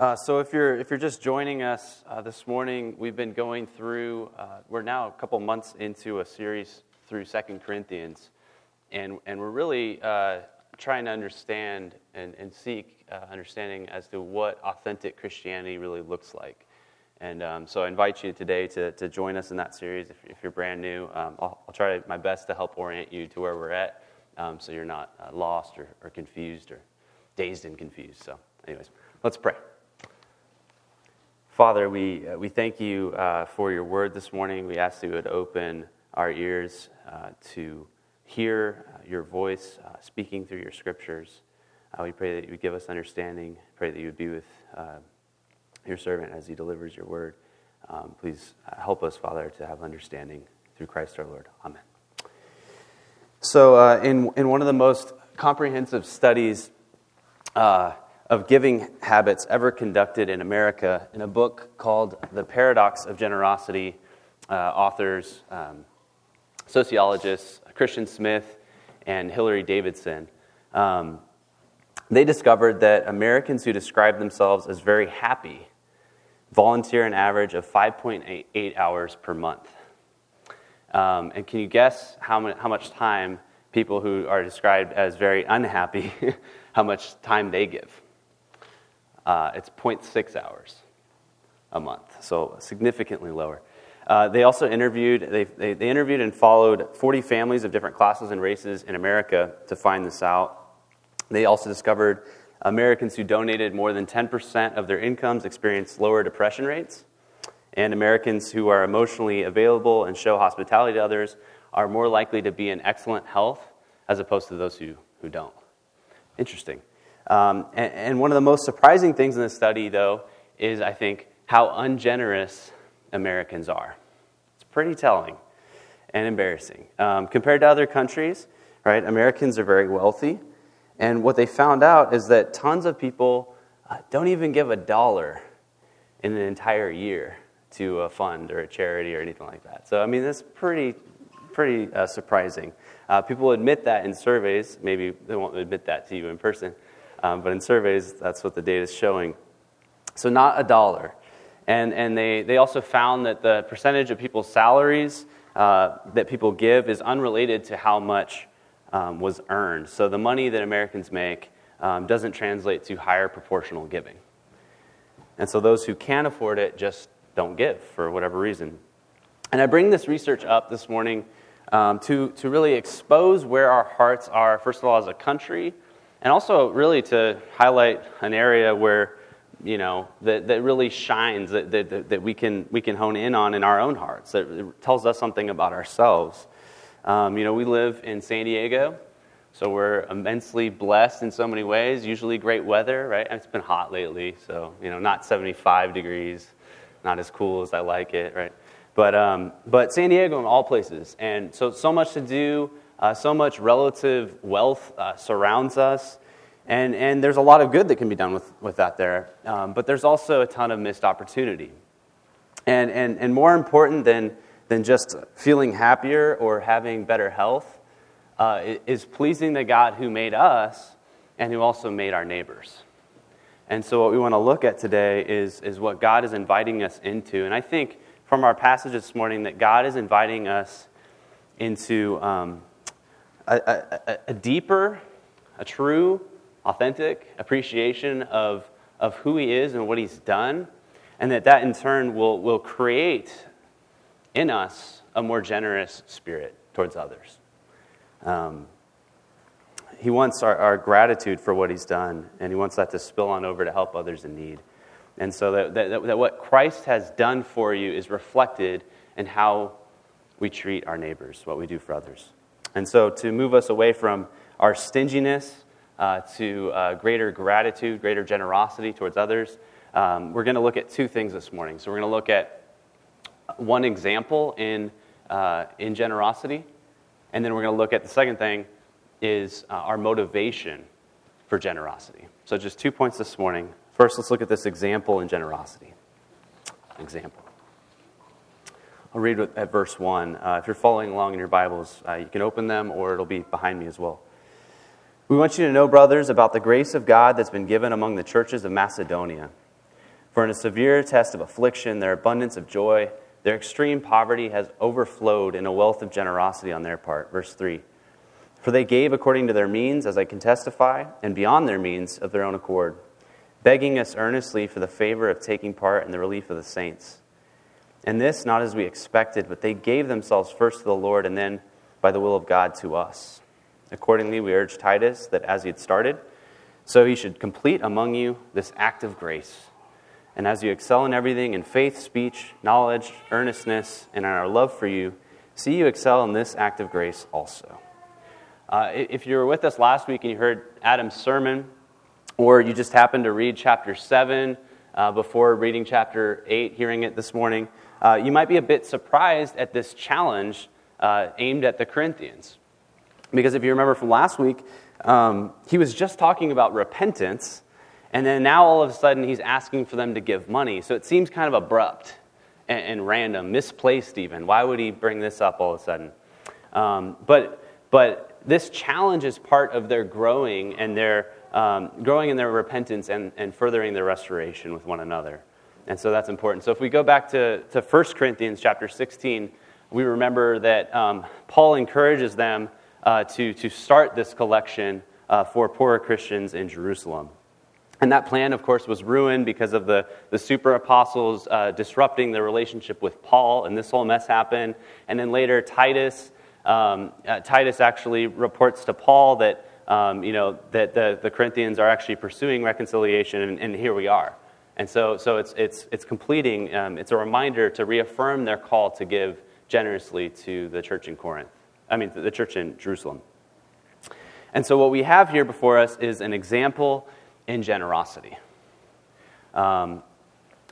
Uh, so if you're if you're just joining us uh, this morning, we've been going through. Uh, we're now a couple months into a series through Second Corinthians, and and we're really uh, trying to understand and, and seek uh, understanding as to what authentic Christianity really looks like. And um, so I invite you today to, to join us in that series. If, if you're brand new, um, I'll, I'll, try my best to help orient you to where we're at um, so you're not uh, lost or, or confused or dazed and confused. So, anyways, let's pray. Father, we, uh, we thank you uh, for your word this morning. We ask that you would open our ears uh, to hear uh, your voice uh, speaking through your scriptures. We pray that you would give us understanding. Pray that you would be with your servant as he delivers your word. Um, please help us, Father, to have understanding through Christ our Lord. Amen. So, in, in one of the most comprehensive studies, of giving habits ever conducted in America in a book called The Paradox of Generosity. Uh, authors, um, sociologists, Christian Smith and Hilary Davidson. Um, they discovered that Americans who describe themselves as very happy volunteer an average of 5.8 hours per month. Um, and can you guess how, how much time people who are described as very unhappy, how much time they give? Uh, it's 0.6 hours a month, so significantly lower. Uh, they also interviewed, they, they, they, interviewed and followed 40 families of different classes and races in America to find this out. They also discovered Americans who donated more than 10% of their incomes experienced lower depression rates, and Americans who are emotionally available and show hospitality to others are more likely to be in excellent health as opposed to those who, who don't. Interesting. Um, and, and, one of the most surprising things in this study, though, is I think how ungenerous Americans are. It's pretty telling and embarrassing. Um, compared to other countries, right, Americans are very wealthy. And what they found out is that tons of people uh, don't even give a dollar in an entire year to a fund or a charity or anything like that. So, I mean, that's pretty, pretty uh, surprising. Uh, people admit that in surveys. Maybe they won't admit that to you in person. Um, but in surveys, that's what the data is showing. So, not a dollar. And, and they, they also found that the percentage of people's salaries uh, that people give is unrelated to how much um, was earned. So, the money that Americans make um, doesn't translate to higher proportional giving. And so, those who can afford it just don't give for whatever reason. And I bring this research up this morning um, to, to really expose where our hearts are, first of all, as a country and also really to highlight an area where you know that, that really shines that, that, that we, can, we can hone in on in our own hearts that tells us something about ourselves. Um, you know we live in san diego so we're immensely blessed in so many ways. Usually great weather right? It's been hot lately so you know not 75 degrees not as cool as i like it right? But, um, but san diego in all places. And so so much to do uh, so much relative wealth uh, surrounds us. And, and there's a lot of good that can be done with, with that there. Um, but there's also a ton of missed opportunity. And, and, and more important than, than just feeling happier or having better health uh, is pleasing the God who made us and who also made our neighbors. And so, what we want to look at today is, is what God is inviting us into. And I think from our passage this morning that God is inviting us into um, a, a, a deeper, a true, authentic appreciation of, of who he is and what he's done, and that that in turn will, will create in us a more generous spirit towards others. Um, he wants our, our, gratitude for what he's done, and he wants that to spill on over to help others in need. And so that, that, that what Christ has done for you is reflected in how we treat our neighbors, what we do for others. And so, to move us away from our stinginess uh, to uh, greater gratitude, greater generosity towards others, um, we're going to look at two things this morning. So, we're going to look at one example in, uh, in generosity, and then we're going to look at the second thing is uh, our motivation for generosity. So, just two points this morning. First, let's look at this example in generosity. Example. I'll read at verse 1. Uh, if you're following along in your Bibles, uh, you can open them or it'll be behind me as well. We want you to know, brothers, about the grace of God that's been given among the churches of Macedonia. For in a severe test of affliction, their abundance of joy, their extreme poverty has overflowed in a wealth of generosity on their part. Verse 3 For they gave according to their means, as I can testify, and beyond their means of their own accord, begging us earnestly for the favor of taking part in the relief of the saints. And this not as we expected, but they gave themselves first to the Lord, and then, by the will of God, to us. Accordingly, we urge Titus that as he had started, so he should complete among you this act of grace. And as you excel in everything, in faith, speech, knowledge, earnestness, and in our love for you, see you excel in this act of grace also. Uh, if you were with us last week and you heard Adam's sermon, or you just happened to read chapter 7 uh, before reading chapter 8, hearing it this morning, uh, you might be a bit surprised at this challenge uh, aimed at the Corinthians. Because if you remember from last week, um, he was just talking about repentance, and then now all of a sudden he's asking for them to give money. So it seems kind of abrupt and, and random, misplaced even. Why would he bring this up all of a sudden? Um, but, but this challenge is part of their growing and their um, growing in their repentance and, and furthering their restoration with one another. And so that's important. So if we go back to, to 1 Corinthians chapter 16, we remember that um, Paul encourages them uh, to, to start this collection uh, for poorer Christians in Jerusalem. And that plan, of course, was ruined because of the, the super apostles uh, disrupting the relationship with Paul, and this whole mess happened. And then later, Titus, um, uh, Titus actually reports to Paul that, um, you know, that the, the Corinthians are actually pursuing reconciliation, and, and here we are. And so, so it's, it's, it's completing, um, it's a reminder to reaffirm their call to give generously to the church in Corinth. I mean, the church in Jerusalem. And so, what we have here before us is an example in generosity. Um,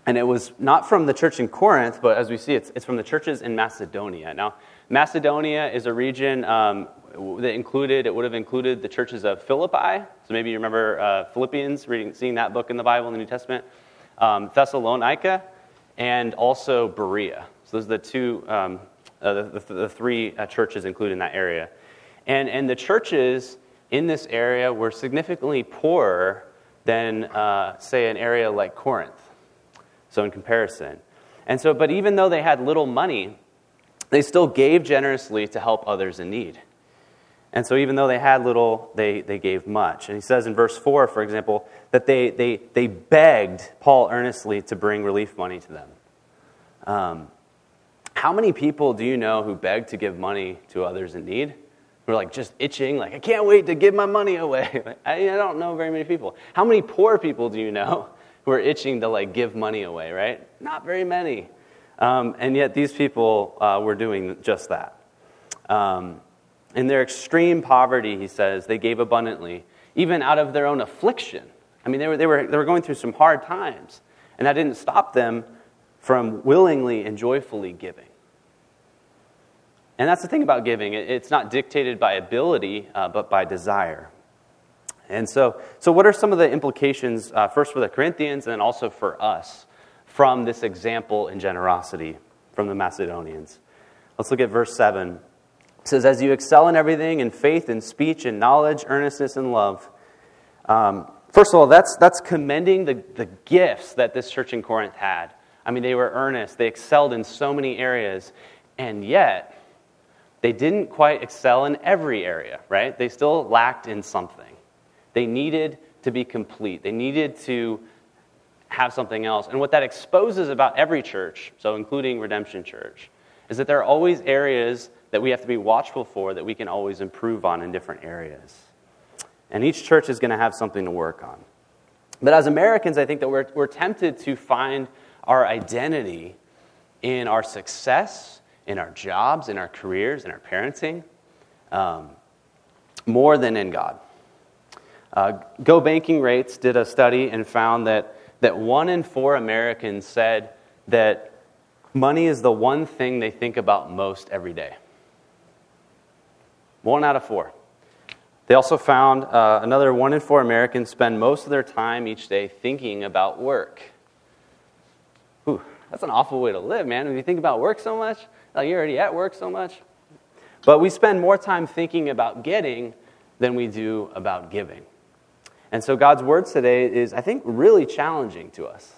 and it was not from the church in Corinth, but as we see, it's, it's from the churches in Macedonia. Now, Macedonia is a region um, that included, it would have included the churches of Philippi. So maybe you remember uh, Philippians, reading, seeing that book in the Bible in the New Testament. Um, Thessalonica, and also Berea. So those are the two um, uh, the, the, the, three uh, churches included in that area. And, and the churches in this area were significantly poorer than, uh, say, an area like Corinth. So, in comparison. And so, but even though they had little money, they still gave generously to help others in need. And so, even though they had little, they, they gave much. And he says in verse 4, for example, that they, they, they begged Paul earnestly to bring relief money to them. Um, how many people do you know who beg to give money to others in need? Who are like just itching, like, I can't wait to give my money away. I, I don't know very many people. How many poor people do you know who are itching to like give money away, right? Not very many. Um, and yet these people uh, were doing just that. Um, in their extreme poverty, he says, they gave abundantly, even out of their own affliction. I mean, they were, they were, they were going through some hard times, and that didn't stop them from willingly and joyfully giving. And that's the thing about giving. It's not dictated by ability, uh, but by desire. And so, so, what are some of the implications, uh, first for the Corinthians and then also for us, from this example in generosity from the Macedonians? Let's look at verse 7. It says, As you excel in everything, in faith, in speech, in knowledge, earnestness, and love. Um, first of all, that's, that's commending the, the gifts that this church in Corinth had. I mean, they were earnest, they excelled in so many areas, and yet, they didn't quite excel in every area, right? They still lacked in something. They needed to be complete, they needed to have something else. And what that exposes about every church, so including Redemption Church, is that there are always areas that we have to be watchful for that we can always improve on in different areas. And each church is going to have something to work on. But as Americans, I think that we're, we're tempted to find our identity in our success in our jobs, in our careers, in our parenting, um, more than in God. Uh, Go Banking Rates did a study and found that, that one in four Americans said that money is the one thing they think about most every day. One out of four. They also found uh, another one in four Americans spend most of their time each day thinking about work. Ooh, that's an awful way to live, man. If you think about work so much, like you're already at work so much. But we spend more time thinking about getting than we do about giving. And so God's word today is, I think, really challenging to us.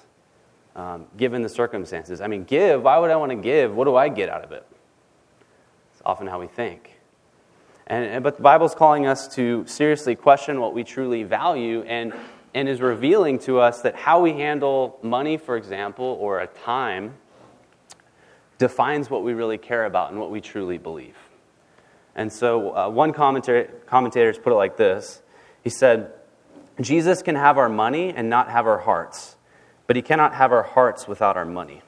um, given the circumstances. I mean, give, why would I want to give? What do I get out of it? It's often how we think. And, but the Bible's calling us to seriously question what we truly value and, and is revealing to us that how we handle money, for example, or a time defines what we really care about and what we truly believe. And so uh, one commentator, commentator put it like this He said, Jesus can have our money and not have our hearts, but he cannot have our hearts without our money.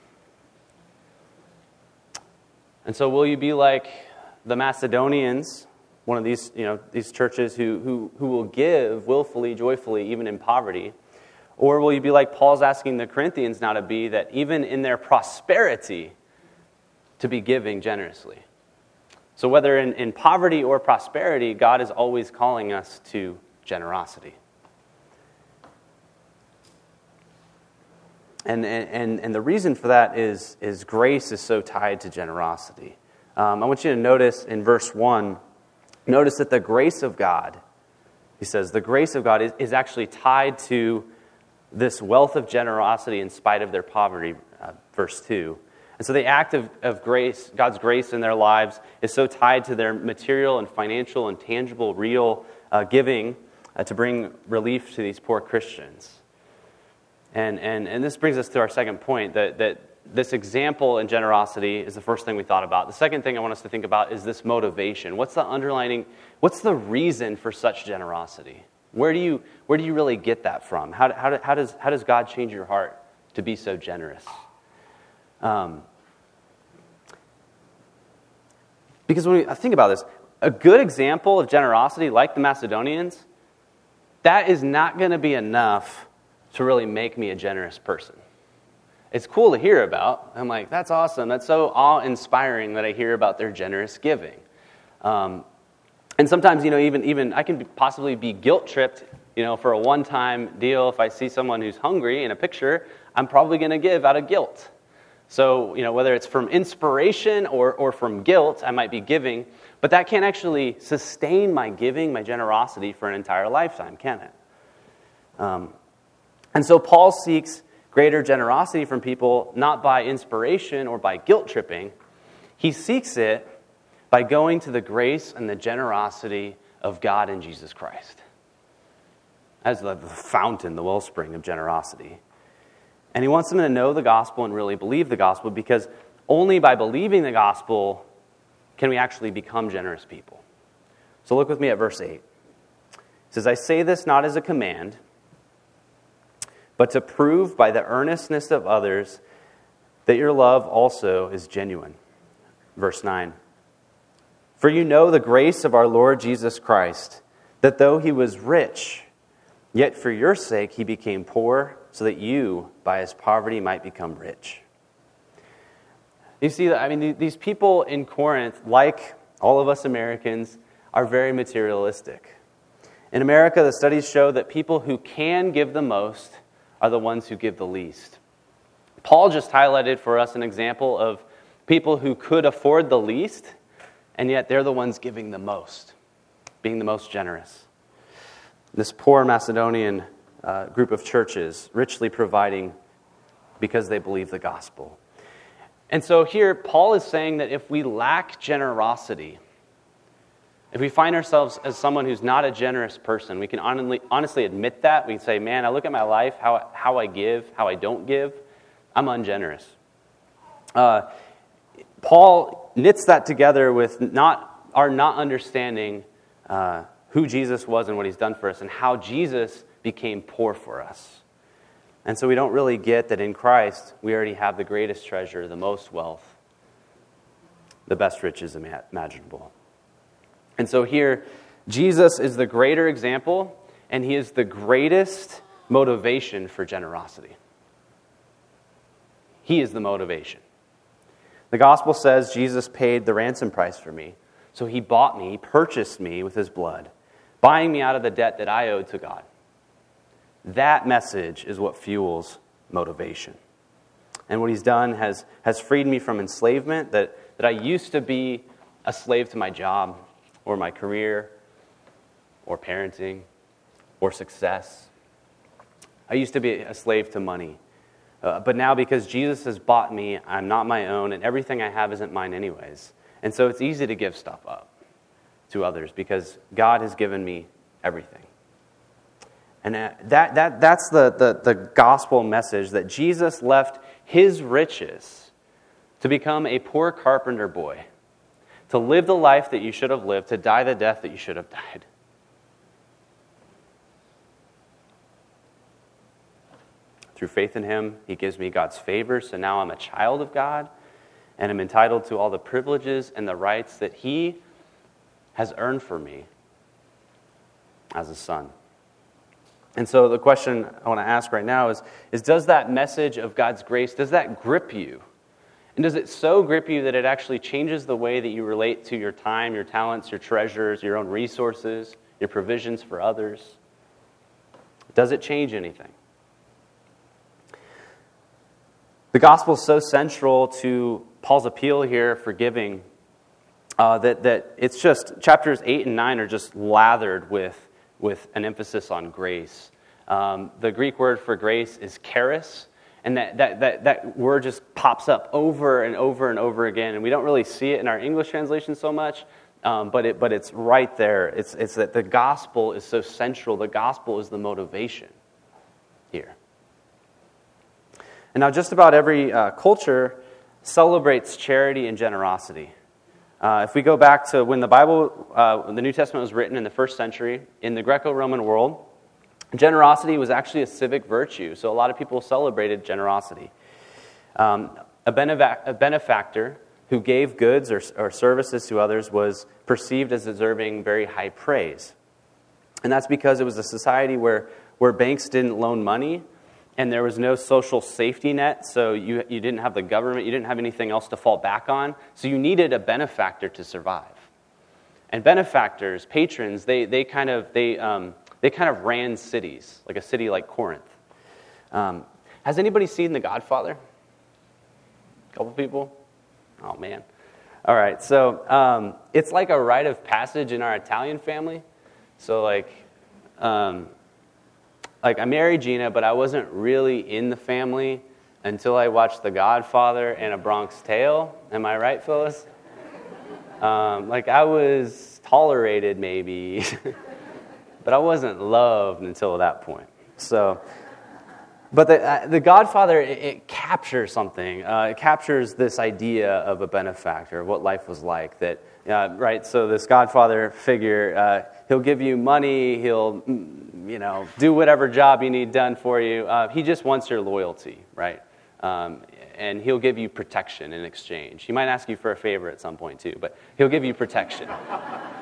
And so, will you be like the Macedonians, one of these, you know, these churches who, who, who will give willfully, joyfully, even in poverty? Or will you be like Paul's asking the Corinthians now to be, that even in their prosperity, to be giving generously? So, whether in, in poverty or prosperity, God is always calling us to generosity. And, and, and the reason for that is, is grace is so tied to generosity. Um, I want you to notice in verse 1, notice that the grace of God, he says, the grace of God is, is actually tied to this wealth of generosity in spite of their poverty, uh, verse 2. And so the act of, of grace, God's grace in their lives, is so tied to their material and financial and tangible, real uh, giving uh, to bring relief to these poor Christians. And, and, and this brings us to our second point that, that this example in generosity is the first thing we thought about. The second thing I want us to think about is this motivation. What's the underlining, what's the reason for such generosity? Where do you, where do you really get that from? How, how, how, does, how does God change your heart to be so generous? Um, because when we think about this, a good example of generosity, like the Macedonians, that is not going to be enough to really make me a generous person. It's cool to hear about. I'm like, that's awesome. That's so awe inspiring that I hear about their generous giving. Um, and sometimes, you know, even, even I can possibly be guilt tripped, you know, for a one time deal. If I see someone who's hungry in a picture, I'm probably going to give out of guilt. So, you know, whether it's from inspiration or, or from guilt, I might be giving, but that can't actually sustain my giving, my generosity for an entire lifetime, can it? Um, and so Paul seeks greater generosity from people not by inspiration or by guilt tripping. He seeks it by going to the grace and the generosity of God in Jesus Christ as the fountain, the wellspring of generosity. And he wants them to know the gospel and really believe the gospel because only by believing the gospel can we actually become generous people. So look with me at verse 8. It says, I say this not as a command but to prove by the earnestness of others that your love also is genuine. Verse 9 For you know the grace of our Lord Jesus Christ, that though he was rich, yet for your sake he became poor, so that you, by his poverty, might become rich. You see, I mean, these people in Corinth, like all of us Americans, are very materialistic. In America, the studies show that people who can give the most are the ones who give the least. Paul just highlighted for us an example of people who could afford the least, and yet they're the ones giving the most, being the most generous. This poor Macedonian uh, group of churches, richly providing because they believe the gospel. And so here, Paul is saying that if we lack generosity, if we find ourselves as someone who's not a generous person, we can honestly, admit that. We can say, man, I look at my life, how, how I give, how I don't give, I'm ungenerous. Uh, Paul knits that together with not, our not understanding uh, who Jesus was and what he's done for us and how Jesus became poor for us. And so we don't really get that in Christ we already have the greatest treasure, the most wealth, the best riches imaginable. And so here, Jesus is the greater example, and he is the greatest motivation for generosity. He is the motivation. The gospel says Jesus paid the ransom price for me. So he bought me, purchased me with his blood, buying me out of the debt that I owed to God. That message is what fuels motivation. And what he's done has, has freed me from enslavement, that, that I used to be a slave to my job, or my career or parenting or success. I used to be a slave to money. Uh, but now, because Jesus has bought me, I'm not my own, and everything I have isn't mine, anyways. And so it's easy to give stuff up to others because God has given me everything. And uh, that, that, that's the, the, the gospel message that Jesus left his riches to become a poor carpenter boy, to live the life that you should have lived, to die the death that you should have died. Through faith in Him, He gives me God's favor, so now I'm a child of God, and I'm entitled to all the privileges and the rights that He has earned for me as a son. And so the question I want to ask right now is, is does that message of God's grace, does that grip you? And does it so grip you that it actually changes the way that you relate to your time, your talents, your treasures, your own resources, your provisions for others? Does it change anything? The gospel is so central to Paul's appeal here for giving uh, that, that it's just, chapters 8 and 9 are just lathered with, with an emphasis on grace. Um, the Greek word for grace is charis, and that, that, that, that word just pops up over and over and over again. And we don't really see it in our English translation so much, um, but, it, but it's right there. It's, it's that the gospel is so central, the gospel is the motivation here. And now, just about every uh, culture celebrates charity and generosity. Uh, if we go back to when the Bible, uh, the New Testament was written in the first century, in the Greco Roman world, generosity was actually a civic virtue. So a lot of people celebrated generosity. Um, a, a, benefactor who gave goods or, or services to others was perceived as deserving very high praise. And that's because it was a society where, where banks didn't loan money and there was no social safety net, so you, you didn't have the government, you didn't have anything else to fall back on, so you needed a benefactor to survive. And benefactors, patrons, they, they kind of they, um, they kind of ran cities, like a city like Corinth. Um, has anybody seen The Godfather? A couple people? Oh man. All right, so um, it's like a rite of passage in our Italian family. So like. Um, like I married Gina, but I wasn't really in the family until I watched The Godfather and A Bronx Tale. Am I right, Phyllis? Um, like I was tolerated, maybe, but I wasn't loved until that point. So, but the, uh, the Godfather, it, it captures something. Uh, it captures this idea of a benefactor, what life was like. That, uh, right? So this Godfather figure, uh, he'll give you money, he'll mm, you know, do whatever job you need done for you. Uh, he just wants your loyalty, right? Um, and he'll give you protection in exchange. He might ask you for a favor at some point too, but he'll give you protection.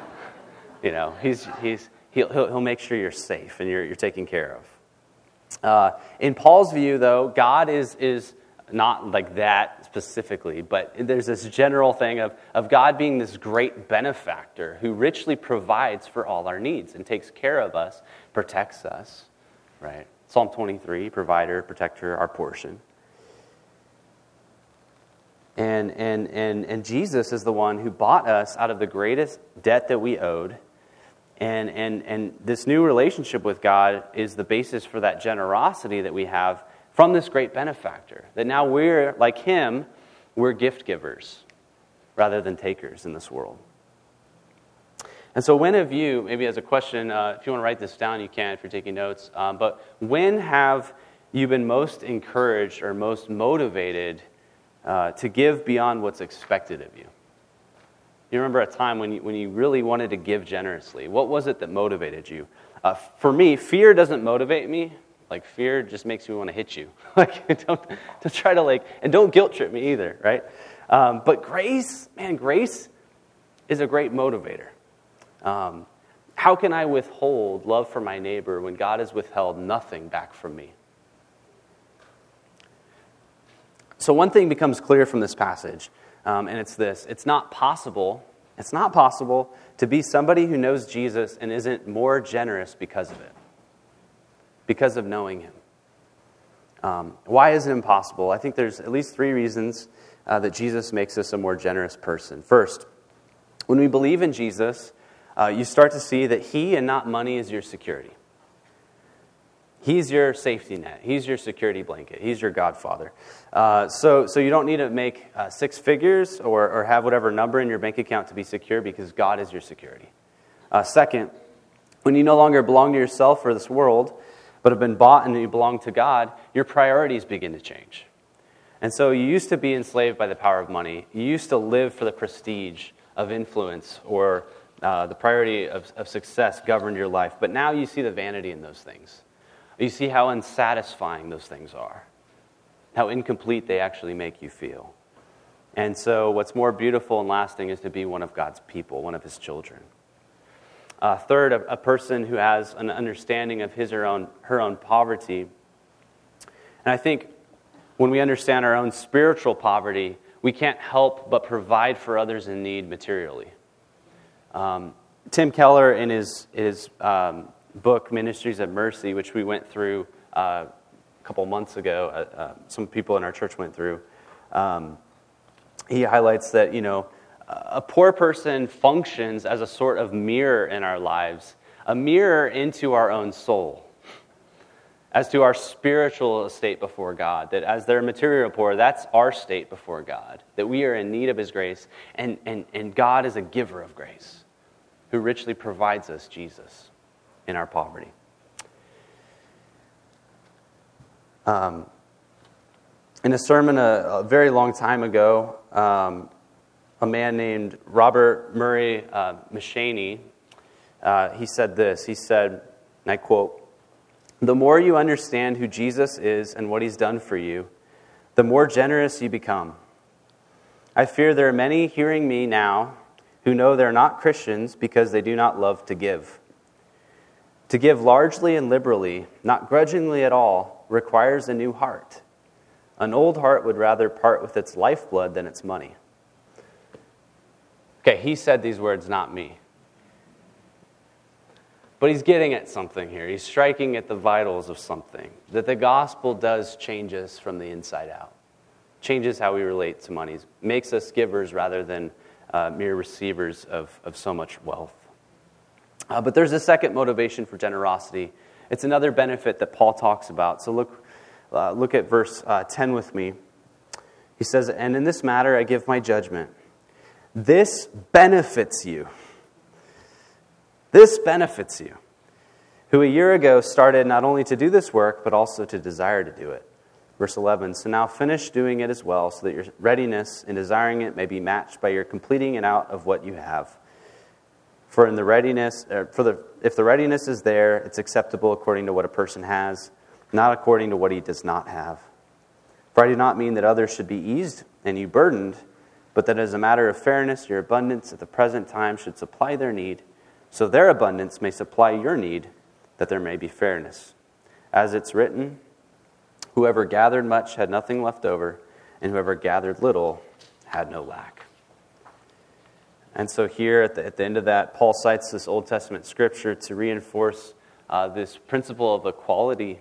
you know, he's, he's, he'll, he'll, he'll, make sure you're safe and you're, you're taken care of. Uh, in Paul's view, though, God is, is not like that specifically, but there's this general thing of, of God being this great benefactor who richly provides for all our needs and takes care of us, protects us, right? Psalm 23, provider, protector, our portion. And, and, and, and Jesus is the one who bought us out of the greatest debt that we owed. And, and, and this new relationship with God is the basis for that generosity that we have from this great benefactor. That now we're, like him, we're gift givers rather than takers in this world. And so, when have you, maybe as a question, uh, if you want to write this down, you can if you're taking notes, um, but when have you been most encouraged or most motivated uh, to give beyond what's expected of you? You remember a time when you, when you really wanted to give generously. What was it that motivated you? Uh, for me, fear doesn't motivate me, like fear just makes me want to hit you. like don't, try to like, and don't guilt trip me either, right? Um, but grace, man, grace is a great motivator. Um, how can I withhold love for my neighbor when God has withheld nothing back from me? So, one thing becomes clear from this passage, um, and it's this it's not possible, it's not possible to be somebody who knows Jesus and isn't more generous because of it because of knowing Him. Um, why is it impossible? I think there's at least three reasons uh, that Jesus makes us a more generous person. First, when we believe in Jesus, uh, you start to see that He and not money is your security. He's your safety net. He's your security blanket. He's your godfather. Uh, so, so you don't need to make uh, six figures or, or have whatever number in your bank account to be secure because God is your security. Uh, second, when you no longer belong to yourself or this world, but have been bought and you belong to God, your priorities begin to change. And so you used to be enslaved by the power of money. You used to live for the prestige of influence or uh, the priority of, of success governed your life. But now you see the vanity in those things. You see how unsatisfying those things are, how incomplete they actually make you feel. And so, what's more beautiful and lasting is to be one of God's people, one of His children. Uh, third, a, a, person who has an understanding of his or own, her own poverty. And I think when we understand our own spiritual poverty, we can't help but provide for others in need materially. Um, Tim Keller, in his, his um, book, Ministries of Mercy, which we went through uh, a couple months ago, uh, uh, some people in our church went through, um, he highlights that, you know, a poor person functions as a sort of mirror in our lives, a mirror into our own soul, as to our spiritual state before God. That as they're material poor, that's our state before God, that we are in need of His grace, and, and, and God is a giver of grace who richly provides us Jesus in our poverty. Um, in a sermon a, a, very long time ago, um, a man named Robert Murray uh, uh, he said this. He said, and I quote, The more you understand who Jesus is and what he's done for you, the more generous you become. I fear there are many hearing me now who know they're not Christians because they do not love to give. To give largely and liberally, not grudgingly at all, requires a new heart. An old heart would rather part with its lifeblood than its money. Okay, he said these words, not me. But he's getting at something here. He's striking at the vitals of something. That the gospel does change us from the inside out, changes how we relate to money, makes us givers rather than uh, mere receivers of, of so much wealth. Uh, but there's a second motivation for generosity. It's another benefit that Paul talks about. So look, uh, look at verse uh, 10 with me. He says, And in this matter I give my judgment. This benefits you. This benefits you, who a year ago started not only to do this work, but also to desire to do it. Verse 11 So now finish doing it as well, so that your readiness in desiring it may be matched by your completing it out of what you have. For in the readiness, uh, for the, if the readiness is there, it's acceptable according to what a person has, not according to what he does not have. For I do not mean that others should be eased and you burdened, but that as a matter of fairness, your abundance at the present time should supply their need, so their abundance may supply your need, that there may be fairness. As it's written, whoever gathered much had nothing left over, and whoever gathered little had no lack. And so, here at the, at the end of that, Paul cites this Old Testament scripture to reinforce uh, this principle of equality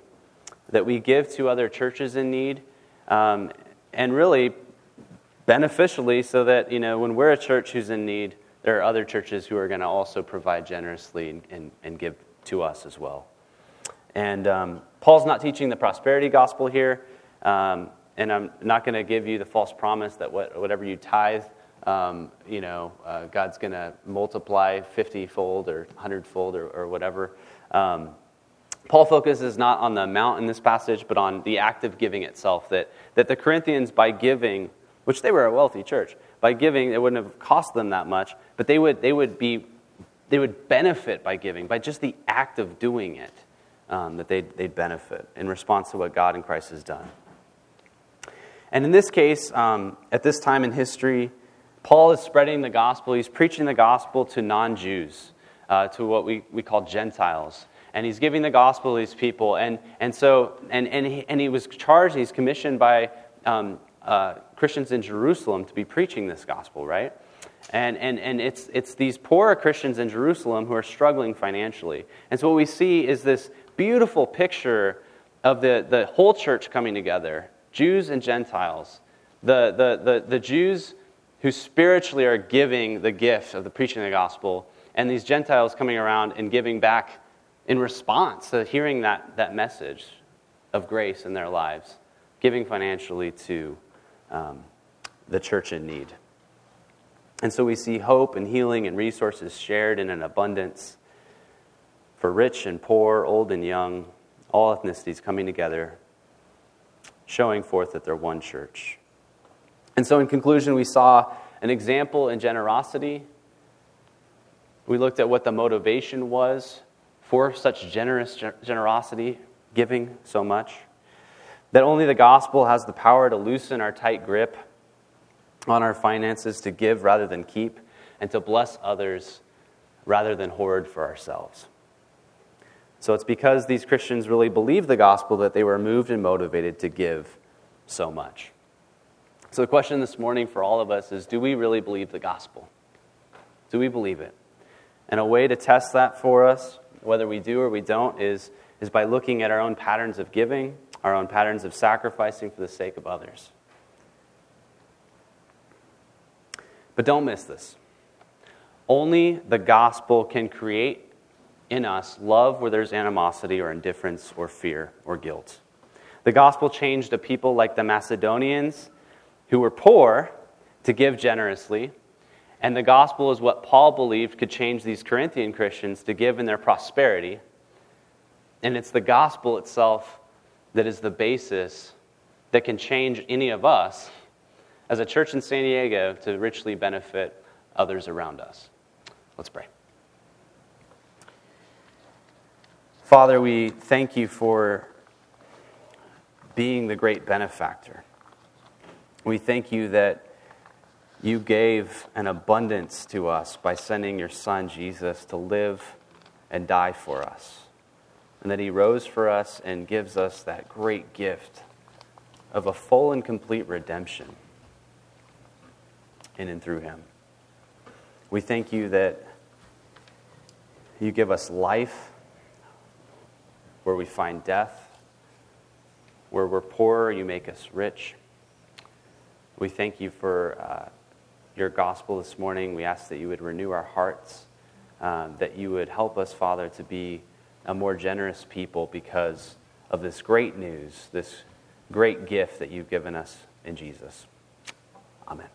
that we give to other churches in need, um, and really beneficially, so that you know when we're a church who's in need, there are other churches who are going to also provide generously and, and, give to us as well. And um, Paul's not teaching the prosperity gospel here, um, and I'm not going to give you the false promise that what, whatever you tithe um, you know, uh, God's going to multiply 50 fold or 100 fold or, or whatever. Um, Paul focuses not on the amount in this passage, but on the act of giving itself. That, that the Corinthians, by giving, which they were a wealthy church, by giving, it wouldn't have cost them that much, but they would, they would, be, they would benefit by giving, by just the act of doing it, um, that they'd, they'd benefit in response to what God in Christ has done. And in this case, um, at this time in history, Paul is spreading the gospel. He's preaching the gospel to non Jews, uh, to what we, we call Gentiles. And he's giving the gospel to these people. And, and so, and, and, he, and he was charged, he's commissioned by um, uh, Christians in Jerusalem to be preaching this gospel, right? And, and, and it's, it's these poorer Christians in Jerusalem who are struggling financially. And so, what we see is this beautiful picture of the, the whole church coming together Jews and Gentiles. The, the, the, the Jews who spiritually are giving the gift of the preaching of the gospel, and these Gentiles coming around and giving back in response to hearing that, that message of grace in their lives, giving financially to um, the church in need. And so we see hope and healing and resources shared in an abundance for rich and poor, old and young, all ethnicities coming together, showing forth that they're one church. And so, in conclusion, we saw an example in generosity. We looked at what the motivation was for such generous generosity, giving so much. That only the gospel has the power to loosen our tight grip on our finances, to give rather than keep, and to bless others rather than hoard for ourselves. So it's because these Christians really believed the gospel that they were moved and motivated to give so much. So the question this morning for all of us is do we really believe the gospel? Do we believe it? And a way to test that for us, whether we do or we don't, is, is by looking at our own patterns of giving, our own patterns of sacrificing for the sake of others. But don't miss this. Only the gospel can create in us love where there's animosity or indifference or fear or guilt. The gospel changed a people like the Macedonians who were poor to give generously. And the gospel is what Paul believed could change these Corinthian Christians to give in their prosperity. And it's the gospel itself that is the basis that can change any of us as a church in San Diego to richly benefit others around us. Let's pray. Father, we thank you for being the great benefactor. We thank you that you gave an abundance to us by sending your Son, Jesus, to live and die for us. And that he rose for us and gives us that great gift of a full and complete redemption in and through him. We thank you that you give us life where we find death. Where we're poor, you make us rich. We thank you for uh, your gospel this morning. We ask that you would renew our hearts, uh, that you would help us, Father, to be a more generous people because of this great news, this great gift that you've given us in Jesus. Amen.